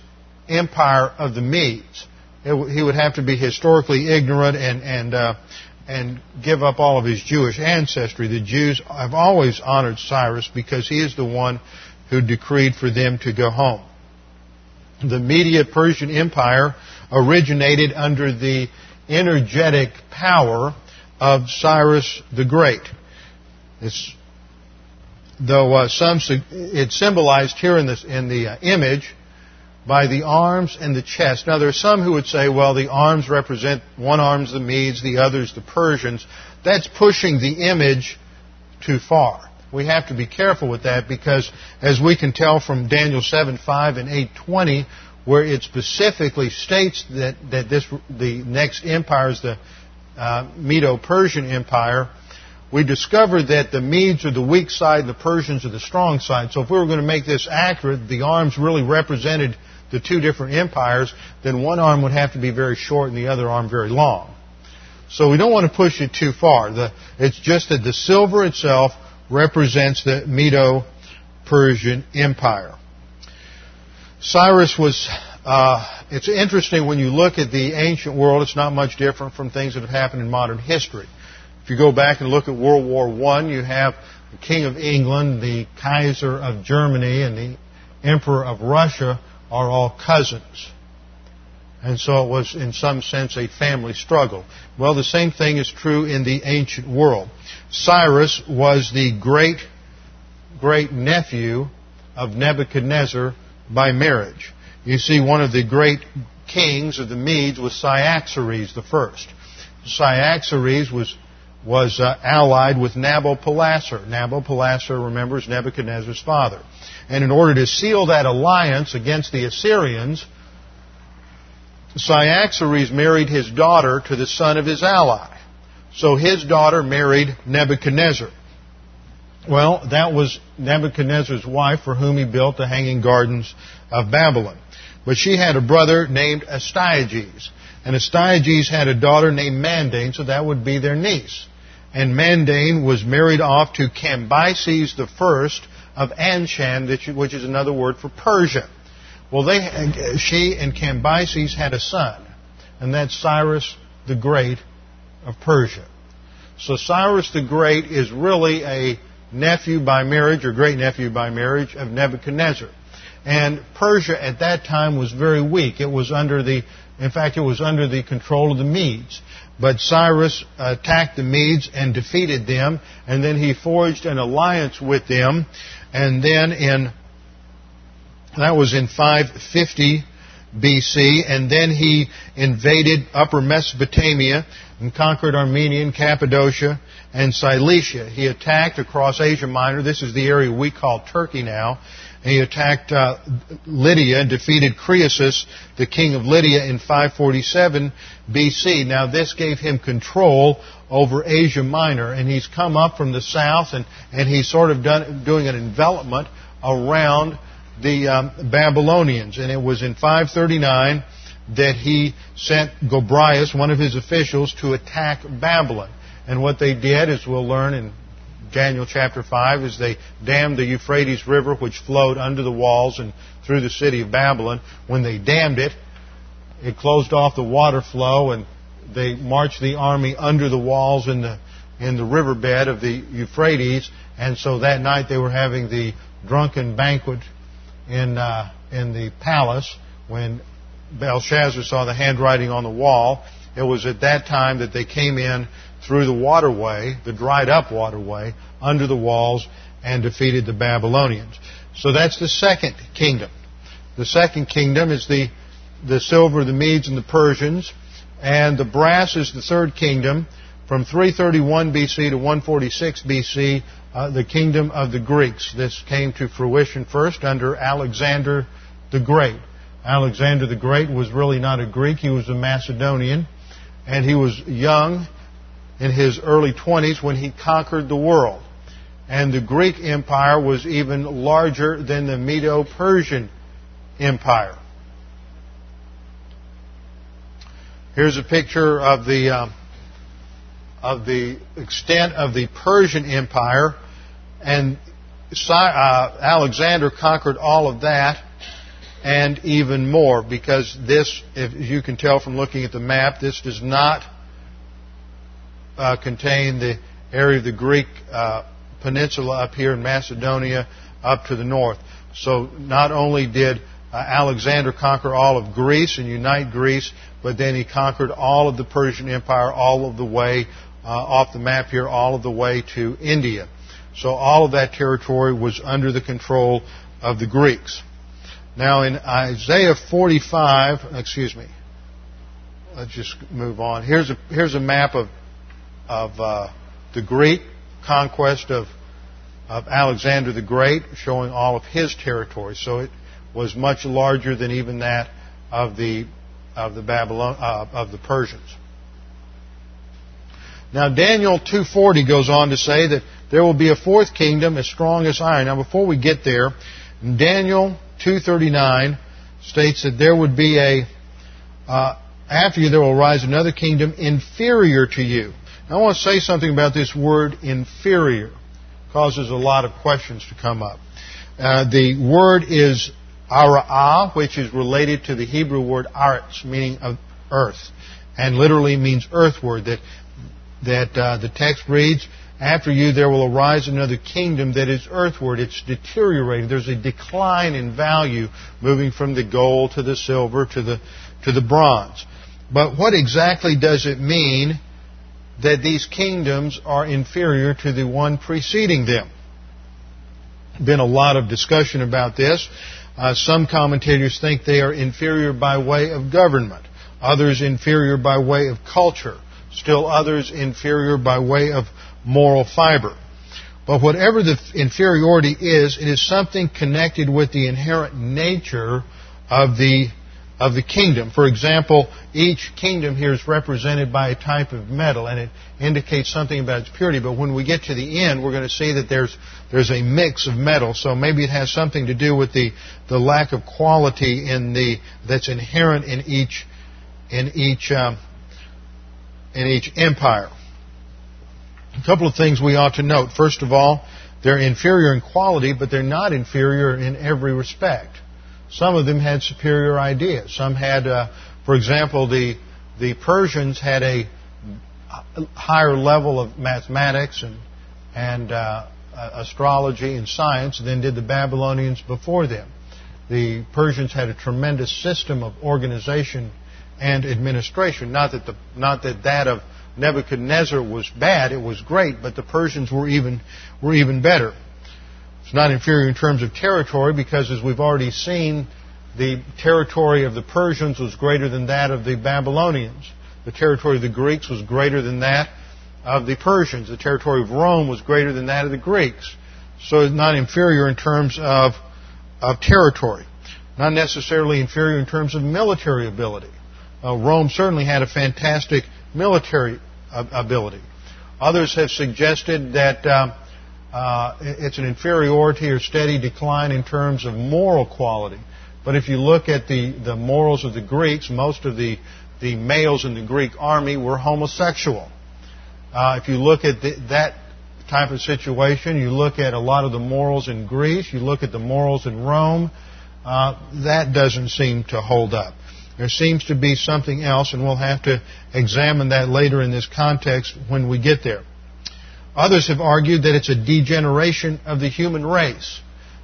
empire of the Medes? It, he would have to be historically ignorant and and uh, and give up all of his Jewish ancestry. The Jews have always honored Cyrus because he is the one who decreed for them to go home the Media Persian Empire originated under the energetic power of Cyrus the Great. It's, though uh, some it's symbolized here in, this, in the uh, image by the arms and the chest. Now there are some who would say, well, the arms represent one arm's the Medes, the other's the Persians. That's pushing the image too far we have to be careful with that because as we can tell from Daniel 7, 5 and 8.20, where it specifically states that, that this, the next empire is the uh, Medo-Persian Empire, we discovered that the Medes are the weak side and the Persians are the strong side. So if we were going to make this accurate, the arms really represented the two different empires, then one arm would have to be very short and the other arm very long. So we don't want to push it too far. The, it's just that the silver itself represents the Medo-Persian Empire. Cyrus was, uh, it's interesting when you look at the ancient world, it's not much different from things that have happened in modern history. If you go back and look at World War I, you have the King of England, the Kaiser of Germany, and the Emperor of Russia are all cousins. And so it was, in some sense, a family struggle. Well, the same thing is true in the ancient world. Cyrus was the great, great nephew of Nebuchadnezzar by marriage. You see, one of the great kings of the Medes was Cyaxares the first. Cyaxares was was uh, allied with Nabopolassar. Nabopolassar, remember, is Nebuchadnezzar's father. And in order to seal that alliance against the Assyrians, Cyaxares married his daughter to the son of his ally. So his daughter married Nebuchadnezzar. Well, that was Nebuchadnezzar's wife for whom he built the Hanging Gardens of Babylon. But she had a brother named Astyages. And Astyages had a daughter named Mandane, so that would be their niece. And Mandane was married off to Cambyses the first of Anshan, which is another word for Persia. Well, they, she and Cambyses had a son, and that's Cyrus the Great of Persia. So Cyrus the Great is really a nephew by marriage or great nephew by marriage of Nebuchadnezzar. And Persia at that time was very weak. It was under the, in fact, it was under the control of the Medes. But Cyrus attacked the Medes and defeated them, and then he forged an alliance with them. And then in, that was in 550 BC, and then he invaded upper Mesopotamia and conquered Armenia and Cappadocia and Cilicia. He attacked across Asia Minor. This is the area we call Turkey now. He attacked uh, Lydia and defeated Croesus, the king of Lydia, in 547 BC. Now, this gave him control over Asia Minor, and he's come up from the south, and, and he's sort of done, doing an envelopment around the um, Babylonians. And it was in 539 that he sent Gobryas, one of his officials, to attack Babylon. And what they did, as we'll learn in Daniel chapter 5, is they dammed the Euphrates River, which flowed under the walls and through the city of Babylon. When they dammed it, it closed off the water flow, and they marched the army under the walls in the in the riverbed of the Euphrates. And so that night they were having the drunken banquet in uh, in the palace when Belshazzar saw the handwriting on the wall. It was at that time that they came in through the waterway, the dried up waterway, under the walls and defeated the Babylonians. So that's the second kingdom. The second kingdom is the, the silver, the Medes, and the Persians. And the brass is the third kingdom. From 331 BC to 146 BC, uh, the kingdom of the Greeks. This came to fruition first under Alexander the Great. Alexander the Great was really not a Greek, he was a Macedonian. And he was young in his early 20s when he conquered the world. And the Greek Empire was even larger than the Medo Persian Empire. Here's a picture of the, uh, of the extent of the Persian Empire. And uh, Alexander conquered all of that and even more because this, if you can tell from looking at the map, this does not uh, contain the area of the Greek uh, peninsula up here in Macedonia up to the north. So not only did uh, Alexander conquer all of Greece and unite Greece, but then he conquered all of the Persian Empire all of the way uh, off the map here, all of the way to India. So all of that territory was under the control of the Greeks. Now in Isaiah 45, excuse me, let's just move on. Here's a, here's a map of of uh, the Greek conquest of, of Alexander the Great, showing all of his territory. So it was much larger than even that of the of the Babylon uh, of the Persians. Now Daniel 2:40 goes on to say that there will be a fourth kingdom as strong as iron. Now before we get there, Daniel 2:39 states that there would be a uh, after you there will rise another kingdom inferior to you. I want to say something about this word inferior. It causes a lot of questions to come up. Uh, the word is ara'ah, which is related to the Hebrew word aretz, meaning of earth, and literally means earthward. That that uh, the text reads, "After you there will arise another kingdom that is earthward." It's deteriorating. There's a decline in value, moving from the gold to the silver to the to the bronze. But what exactly does it mean that these kingdoms are inferior to the one preceding them. Been a lot of discussion about this. Uh, some commentators think they are inferior by way of government, others inferior by way of culture, still others inferior by way of moral fiber. But whatever the inferiority is, it is something connected with the inherent nature of the of the kingdom. For example, each kingdom here is represented by a type of metal, and it indicates something about its purity. But when we get to the end, we're going to see that there's there's a mix of metal. So maybe it has something to do with the the lack of quality in the that's inherent in each in each um, in each empire. A couple of things we ought to note. First of all, They're inferior in quality, but they're not inferior in every respect. Some of them had superior ideas. Some had, uh, for example, the the Persians had a higher level of mathematics and and uh, astrology and science than did the Babylonians before them. The Persians had a tremendous system of organization and administration. Not that the not that that of Nebuchadnezzar was bad; it was great. But the Persians were even were even better. It's not inferior in terms of territory because, as we've already seen, the territory of the Persians was greater than that of the Babylonians. The territory of the Greeks was greater than that of the Persians. The territory of Rome was greater than that of the Greeks. So it's not inferior in terms of, of territory. Not necessarily inferior in terms of military ability. Uh, Rome certainly had a fantastic military ability. Others have suggested that uh, uh, it's an inferiority or steady decline in terms of moral quality. But if you look at the, the morals of the Greeks, most of the, the males in the Greek army were homosexual. Uh, if you look at the, that type of situation, you look at a lot of the morals in Greece, you look at the morals in Rome, uh, that doesn't seem to hold up. There seems to be something else, and we'll have to examine that later in this context when we get there. Others have argued that it's a degeneration of the human race.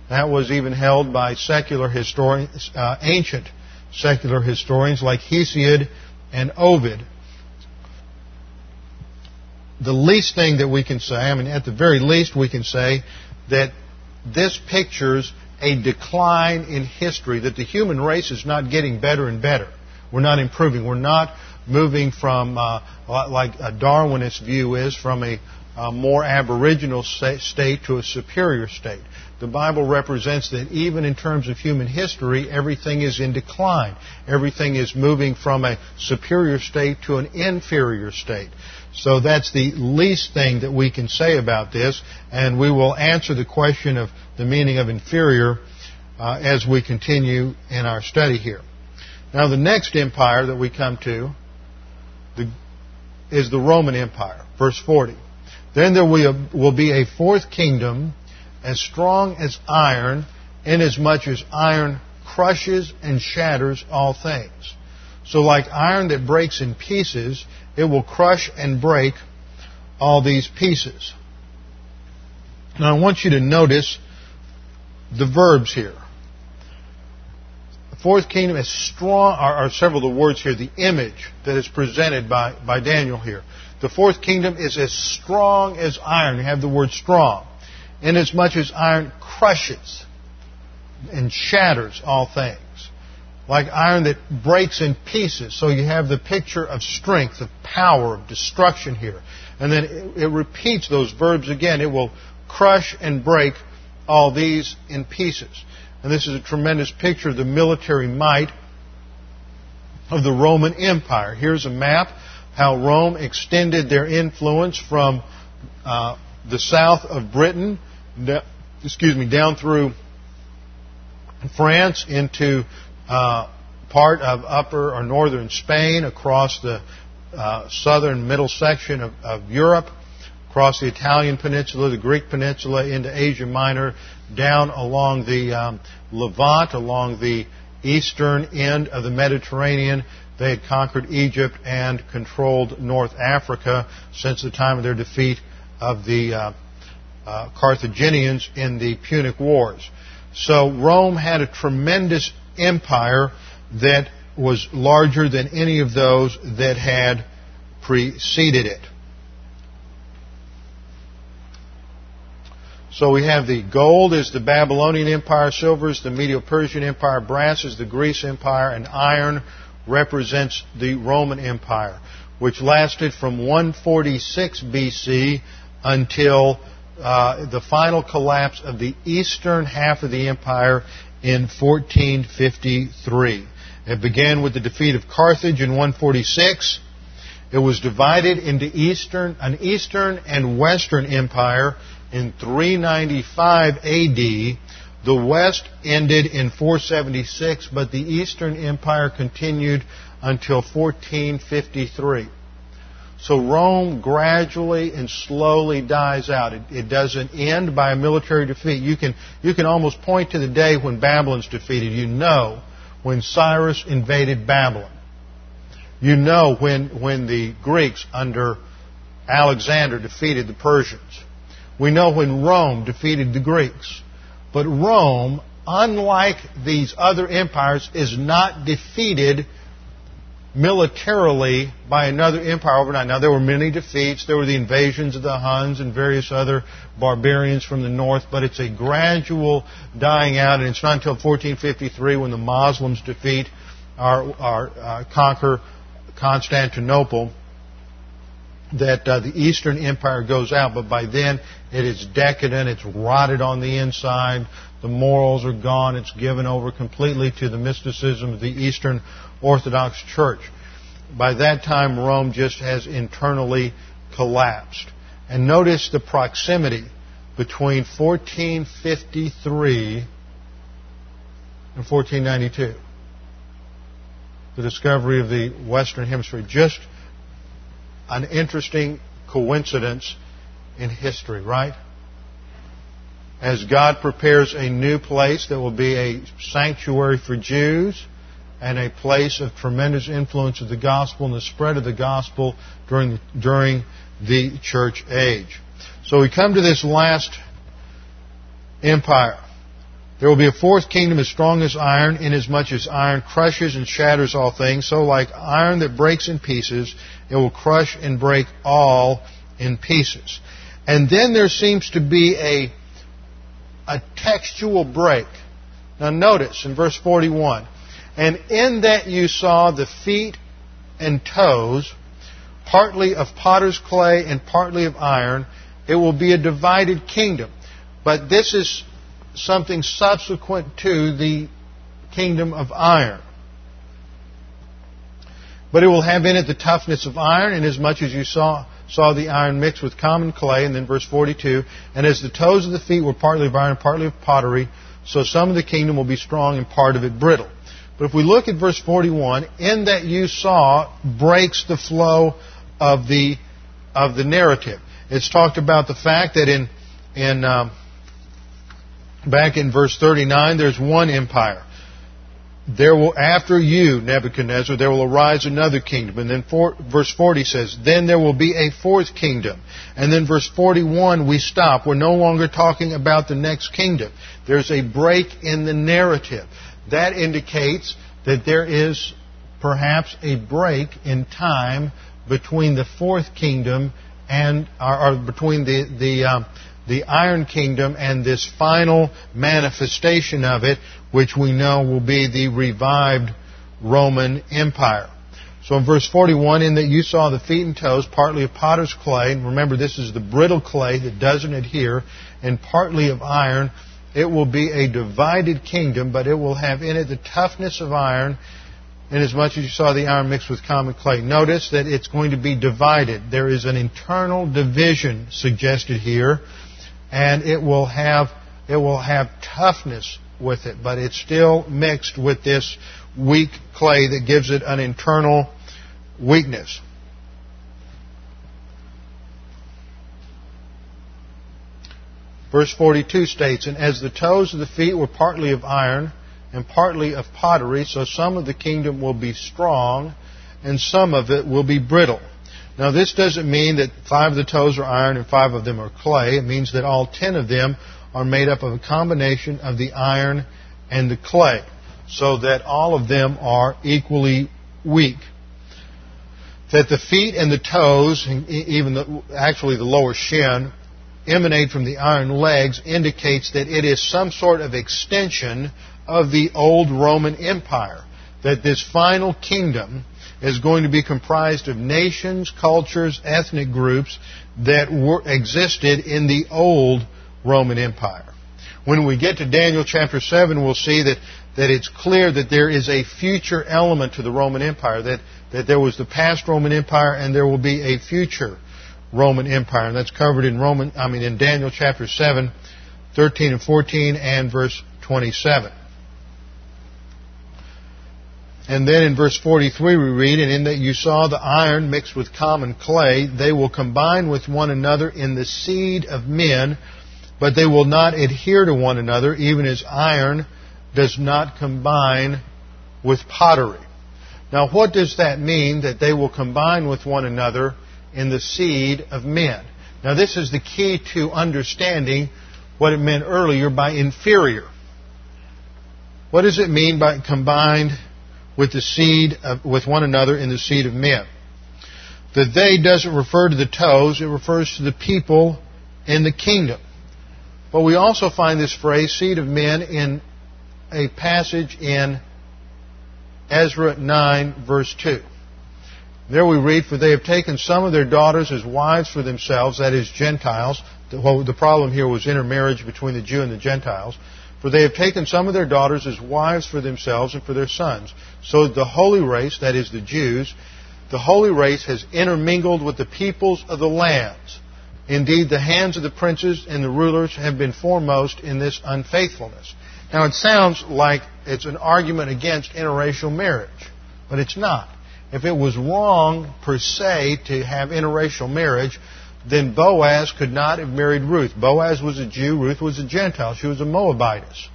That was even held by secular historians, uh, ancient secular historians like Hesiod and Ovid. The least thing that we can say, I mean, at the very least, we can say that this pictures a decline in history, that the human race is not getting better and better. We're not improving. We're not moving from, uh, like a Darwinist view is, from a, a more aboriginal state to a superior state. The Bible represents that even in terms of human history, everything is in decline. Everything is moving from a superior state to an inferior state. So that's the least thing that we can say about this, and we will answer the question of the meaning of inferior uh, as we continue in our study here. Now, the next empire that we come to the, is the Roman Empire, verse 40. Then there will be a fourth kingdom as strong as iron, inasmuch as iron crushes and shatters all things. So, like iron that breaks in pieces, it will crush and break all these pieces. Now, I want you to notice the verbs here. The fourth kingdom is strong, are, are several of the words here, the image that is presented by, by Daniel here. The fourth kingdom is as strong as iron. You have the word strong. Inasmuch as iron crushes and shatters all things like iron that breaks in pieces. So you have the picture of strength, of power, of destruction here. And then it, it repeats those verbs again. It will crush and break all these in pieces. And this is a tremendous picture of the military might of the Roman Empire. Here's a map how Rome extended their influence from uh, the south of Britain, excuse me, down through France into uh, part of upper or northern Spain, across the uh, southern middle section of, of, Europe, across the Italian peninsula, the Greek peninsula, into Asia Minor, down along the um, Levant, along the eastern end of the Mediterranean. They had conquered Egypt and controlled North Africa since the time of their defeat of the uh, uh, Carthaginians in the Punic Wars. So Rome had a tremendous empire that was larger than any of those that had preceded it. So we have the gold is the Babylonian Empire, silver is the Medo-Persian Empire, brass is the Greece Empire, and iron represents the Roman Empire, which lasted from 146 BC until uh, the final collapse of the eastern half of the empire in 1453. It began with the defeat of Carthage in 146. It was divided into eastern, an eastern and western empire in 395 AD. The west ended in 476, but the eastern empire continued until 1453. So Rome gradually and slowly dies out. It, it, doesn't end by a military defeat. You can, you can almost point to the day when Babylon's defeated. You know when Cyrus invaded Babylon. You know when, when the Greeks under Alexander defeated the Persians. We know when Rome defeated the Greeks. But Rome, unlike these other empires, is not defeated militarily by another empire overnight. Now, there were many defeats. There were the invasions of the Huns and various other barbarians from the north, but it's a gradual dying out, and it's not until 1453 when the Muslims defeat or, or uh, conquer Constantinople that uh, the Eastern Empire goes out, but by then it is decadent, it's rotted on the inside, the morals are gone, it's given over completely to the mysticism of the Eastern Orthodox Church. By that time, Rome just has internally collapsed. And notice the proximity between 1453 and 1492. The discovery of the Western Hemisphere. Just an interesting coincidence in history, right? As God prepares a new place that will be a sanctuary for Jews and a place of tremendous influence of the gospel and the spread of the gospel during during the church age. So we come to this last empire. There will be a fourth kingdom as strong as iron, inasmuch as iron crushes and shatters all things. So, like iron that breaks in pieces, it will crush and break all in pieces. And then there seems to be a, a textual break. Now, notice in verse 41 And in that you saw the feet and toes, partly of potter's clay and partly of iron, it will be a divided kingdom. But this is something subsequent to the kingdom of iron. But it will have in it the toughness of iron, inasmuch as you saw, saw the iron mixed with common clay. And then verse 42, and as the toes of the feet were partly of iron, partly of pottery, so some of the kingdom will be strong and part of it brittle. But if we look at verse 41, in that you saw breaks the flow of the, of the narrative. It's talked about the fact that in, in, um, back in verse 39, there's one empire. There will, after you, Nebuchadnezzar, there will arise another kingdom. And then verse 40 says, then there will be a fourth kingdom. And then verse 41, we stop. We're no longer talking about the next kingdom. There's a break in the narrative. That indicates that there is perhaps a break in time between the fourth kingdom and, or, or between the, the, um, the Iron Kingdom and this final manifestation of it, which we know will be the revived Roman Empire. So in verse 41, in that you saw the feet and toes, partly of potter's clay, and remember this is the brittle clay that doesn't adhere, and partly of iron, it will be a divided kingdom, but it will have in it the toughness of iron, inasmuch as you saw the iron mixed with common clay. Notice that it's going to be divided. There is an internal division suggested here and it will have it will have toughness with it, but it's still mixed with this weak clay that gives it an internal weakness. Verse 42 states, And as the toes of the feet were partly of iron and partly of pottery, so some of the kingdom will be strong and some of it will be brittle. Now, this doesn't mean that five of the toes are iron and five of them are clay. It means that all ten of them are made up of a combination of the iron and the clay, so that all of them are equally weak. That the feet and the toes, and even the, actually the lower shin, emanate from the iron legs indicates that it is some sort of extension of the old Roman Empire. That this final kingdom is going to be comprised of nations, cultures, ethnic groups that were, existed in the old Roman Empire. When we get to Daniel chapter 7, we'll see that, that it's clear that there is a future element to the Roman Empire, that, that there was the past Roman Empire and there will be a future Roman Empire. And that's covered in Roman, I mean in Daniel chapter 7, 13 and 14 and verse 27. And then in verse 43 we read, And in that you saw the iron mixed with common clay, they will combine with one another in the seed of men, but they will not adhere to one another, even as iron does not combine with pottery. Now what does that mean, that they will combine with one another in the seed of men? Now this is the key to understanding what it meant earlier by inferior. What does it mean by combined with the seed of, with one another in the seed of men? The they doesn't refer to the toes, it refers to the people in the kingdom. But we also find this phrase, seed of men, in a passage in Ezra 9, verse 2. There we read, For they have taken some of their daughters as wives for themselves, that is, Gentiles. Well, the problem here was intermarriage between the Jew and the Gentiles. For they have taken some of their daughters as wives for themselves and for their sons. So the holy race, that is, the Jews, the holy race has intermingled with the peoples of the lands. Indeed, the hands of the princes and the rulers have been foremost in this unfaithfulness. Now, it sounds like it's an argument against interracial marriage, but it's not. If it was wrong per se to have interracial marriage, then Boaz could not have married Ruth. Boaz was a Jew, Ruth was a Gentile, she was a Moabitess.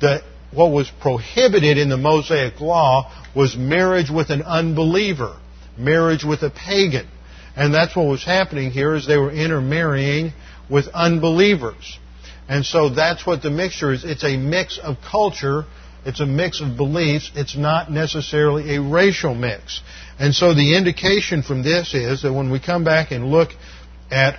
The, what was prohibited in the Mosaic law was marriage with an unbeliever, marriage with a pagan. And that's what was happening here is they were intermarrying with unbelievers. And so that's what the mixture is. It's a mix of culture it's a mix of beliefs. It's not necessarily a racial mix. And so the indication from this is that when we come back and look at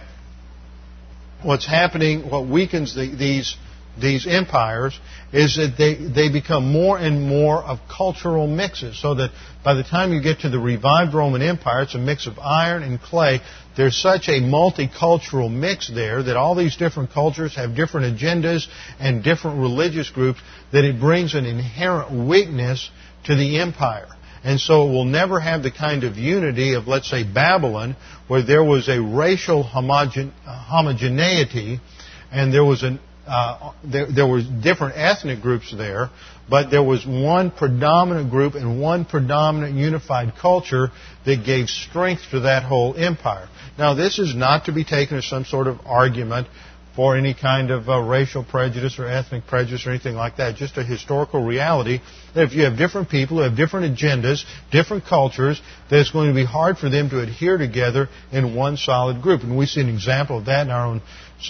what's happening, what weakens the, these these empires is that they, they become more and more of cultural mixes. So that by the time you get to the revived Roman Empire, it's a mix of iron and clay. There's such a multicultural mix there that all these different cultures have different agendas and different religious groups that it brings an inherent weakness to the empire. And so it will never have the kind of unity of, let's say, Babylon, where there was a racial homogen- homogeneity and there was an uh, there, there were different ethnic groups there, but there was one predominant group and one predominant unified culture that gave strength to that whole empire. Now, this is not to be taken as some sort of argument for any kind of uh, racial prejudice or ethnic prejudice or anything like that. Just a historical reality that if you have different people who have different agendas, different cultures, that it's going to be hard for them to adhere together in one solid group. And we see an example of that in our own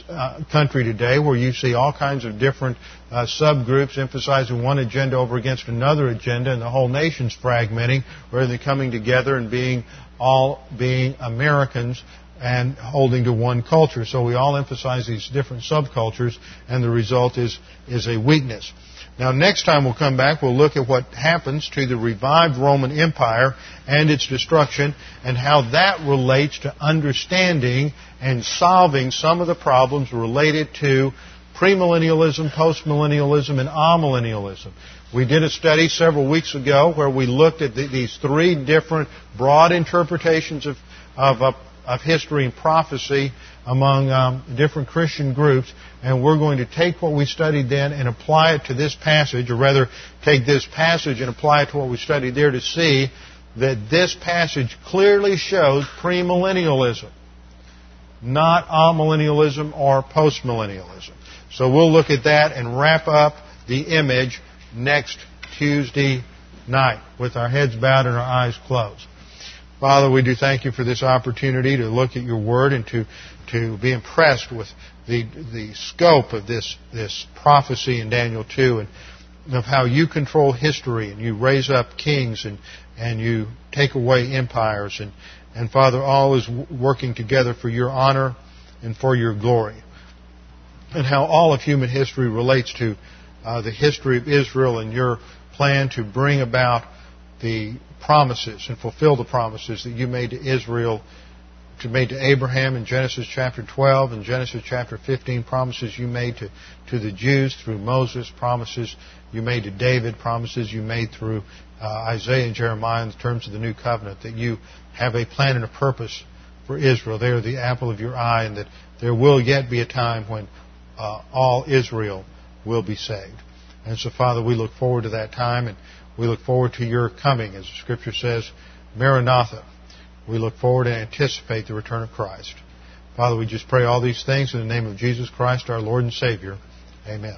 uh, country today where you see all kinds of different uh, subgroups emphasizing one agenda over against another agenda and the whole nation's fragmenting rather than coming together and being all being Americans and holding to one culture. So we all emphasize these different subcultures, and the result is, is a weakness. Now, next time we'll come back, we'll look at what happens to the revived Roman Empire and its destruction, and how that relates to understanding and solving some of the problems related to premillennialism, postmillennialism, and amillennialism. We did a study several weeks ago where we looked at the, these three different broad interpretations of, of uh, of history and prophecy among um, different Christian groups, and we're going to take what we studied then and apply it to this passage, or rather, take this passage and apply it to what we studied there to see that this passage clearly shows premillennialism, not amillennialism or postmillennialism. So we'll look at that and wrap up the image next Tuesday night with our heads bowed and our eyes closed. Father, we do thank you for this opportunity to look at your word and to, to be impressed with the, the scope of this, this prophecy in Daniel 2 and of how you control history and you raise up kings and, and you take away empires. And, and Father, all is working together for your honor and for your glory. And how all of human history relates to uh, the history of Israel and your plan to bring about the promises and fulfill the promises that you made to Israel, to made to Abraham in Genesis chapter 12 and Genesis chapter 15, promises you made to, to the Jews through Moses, promises you made to David, promises you made through uh, Isaiah and Jeremiah in terms of the new covenant, that you have a plan and a purpose for Israel. They are the apple of your eye, and that there will yet be a time when uh, all Israel will be saved. And so, Father, we look forward to that time, and We look forward to your coming, as the scripture says, Maranatha. We look forward and anticipate the return of Christ. Father, we just pray all these things in the name of Jesus Christ, our Lord and Savior. Amen.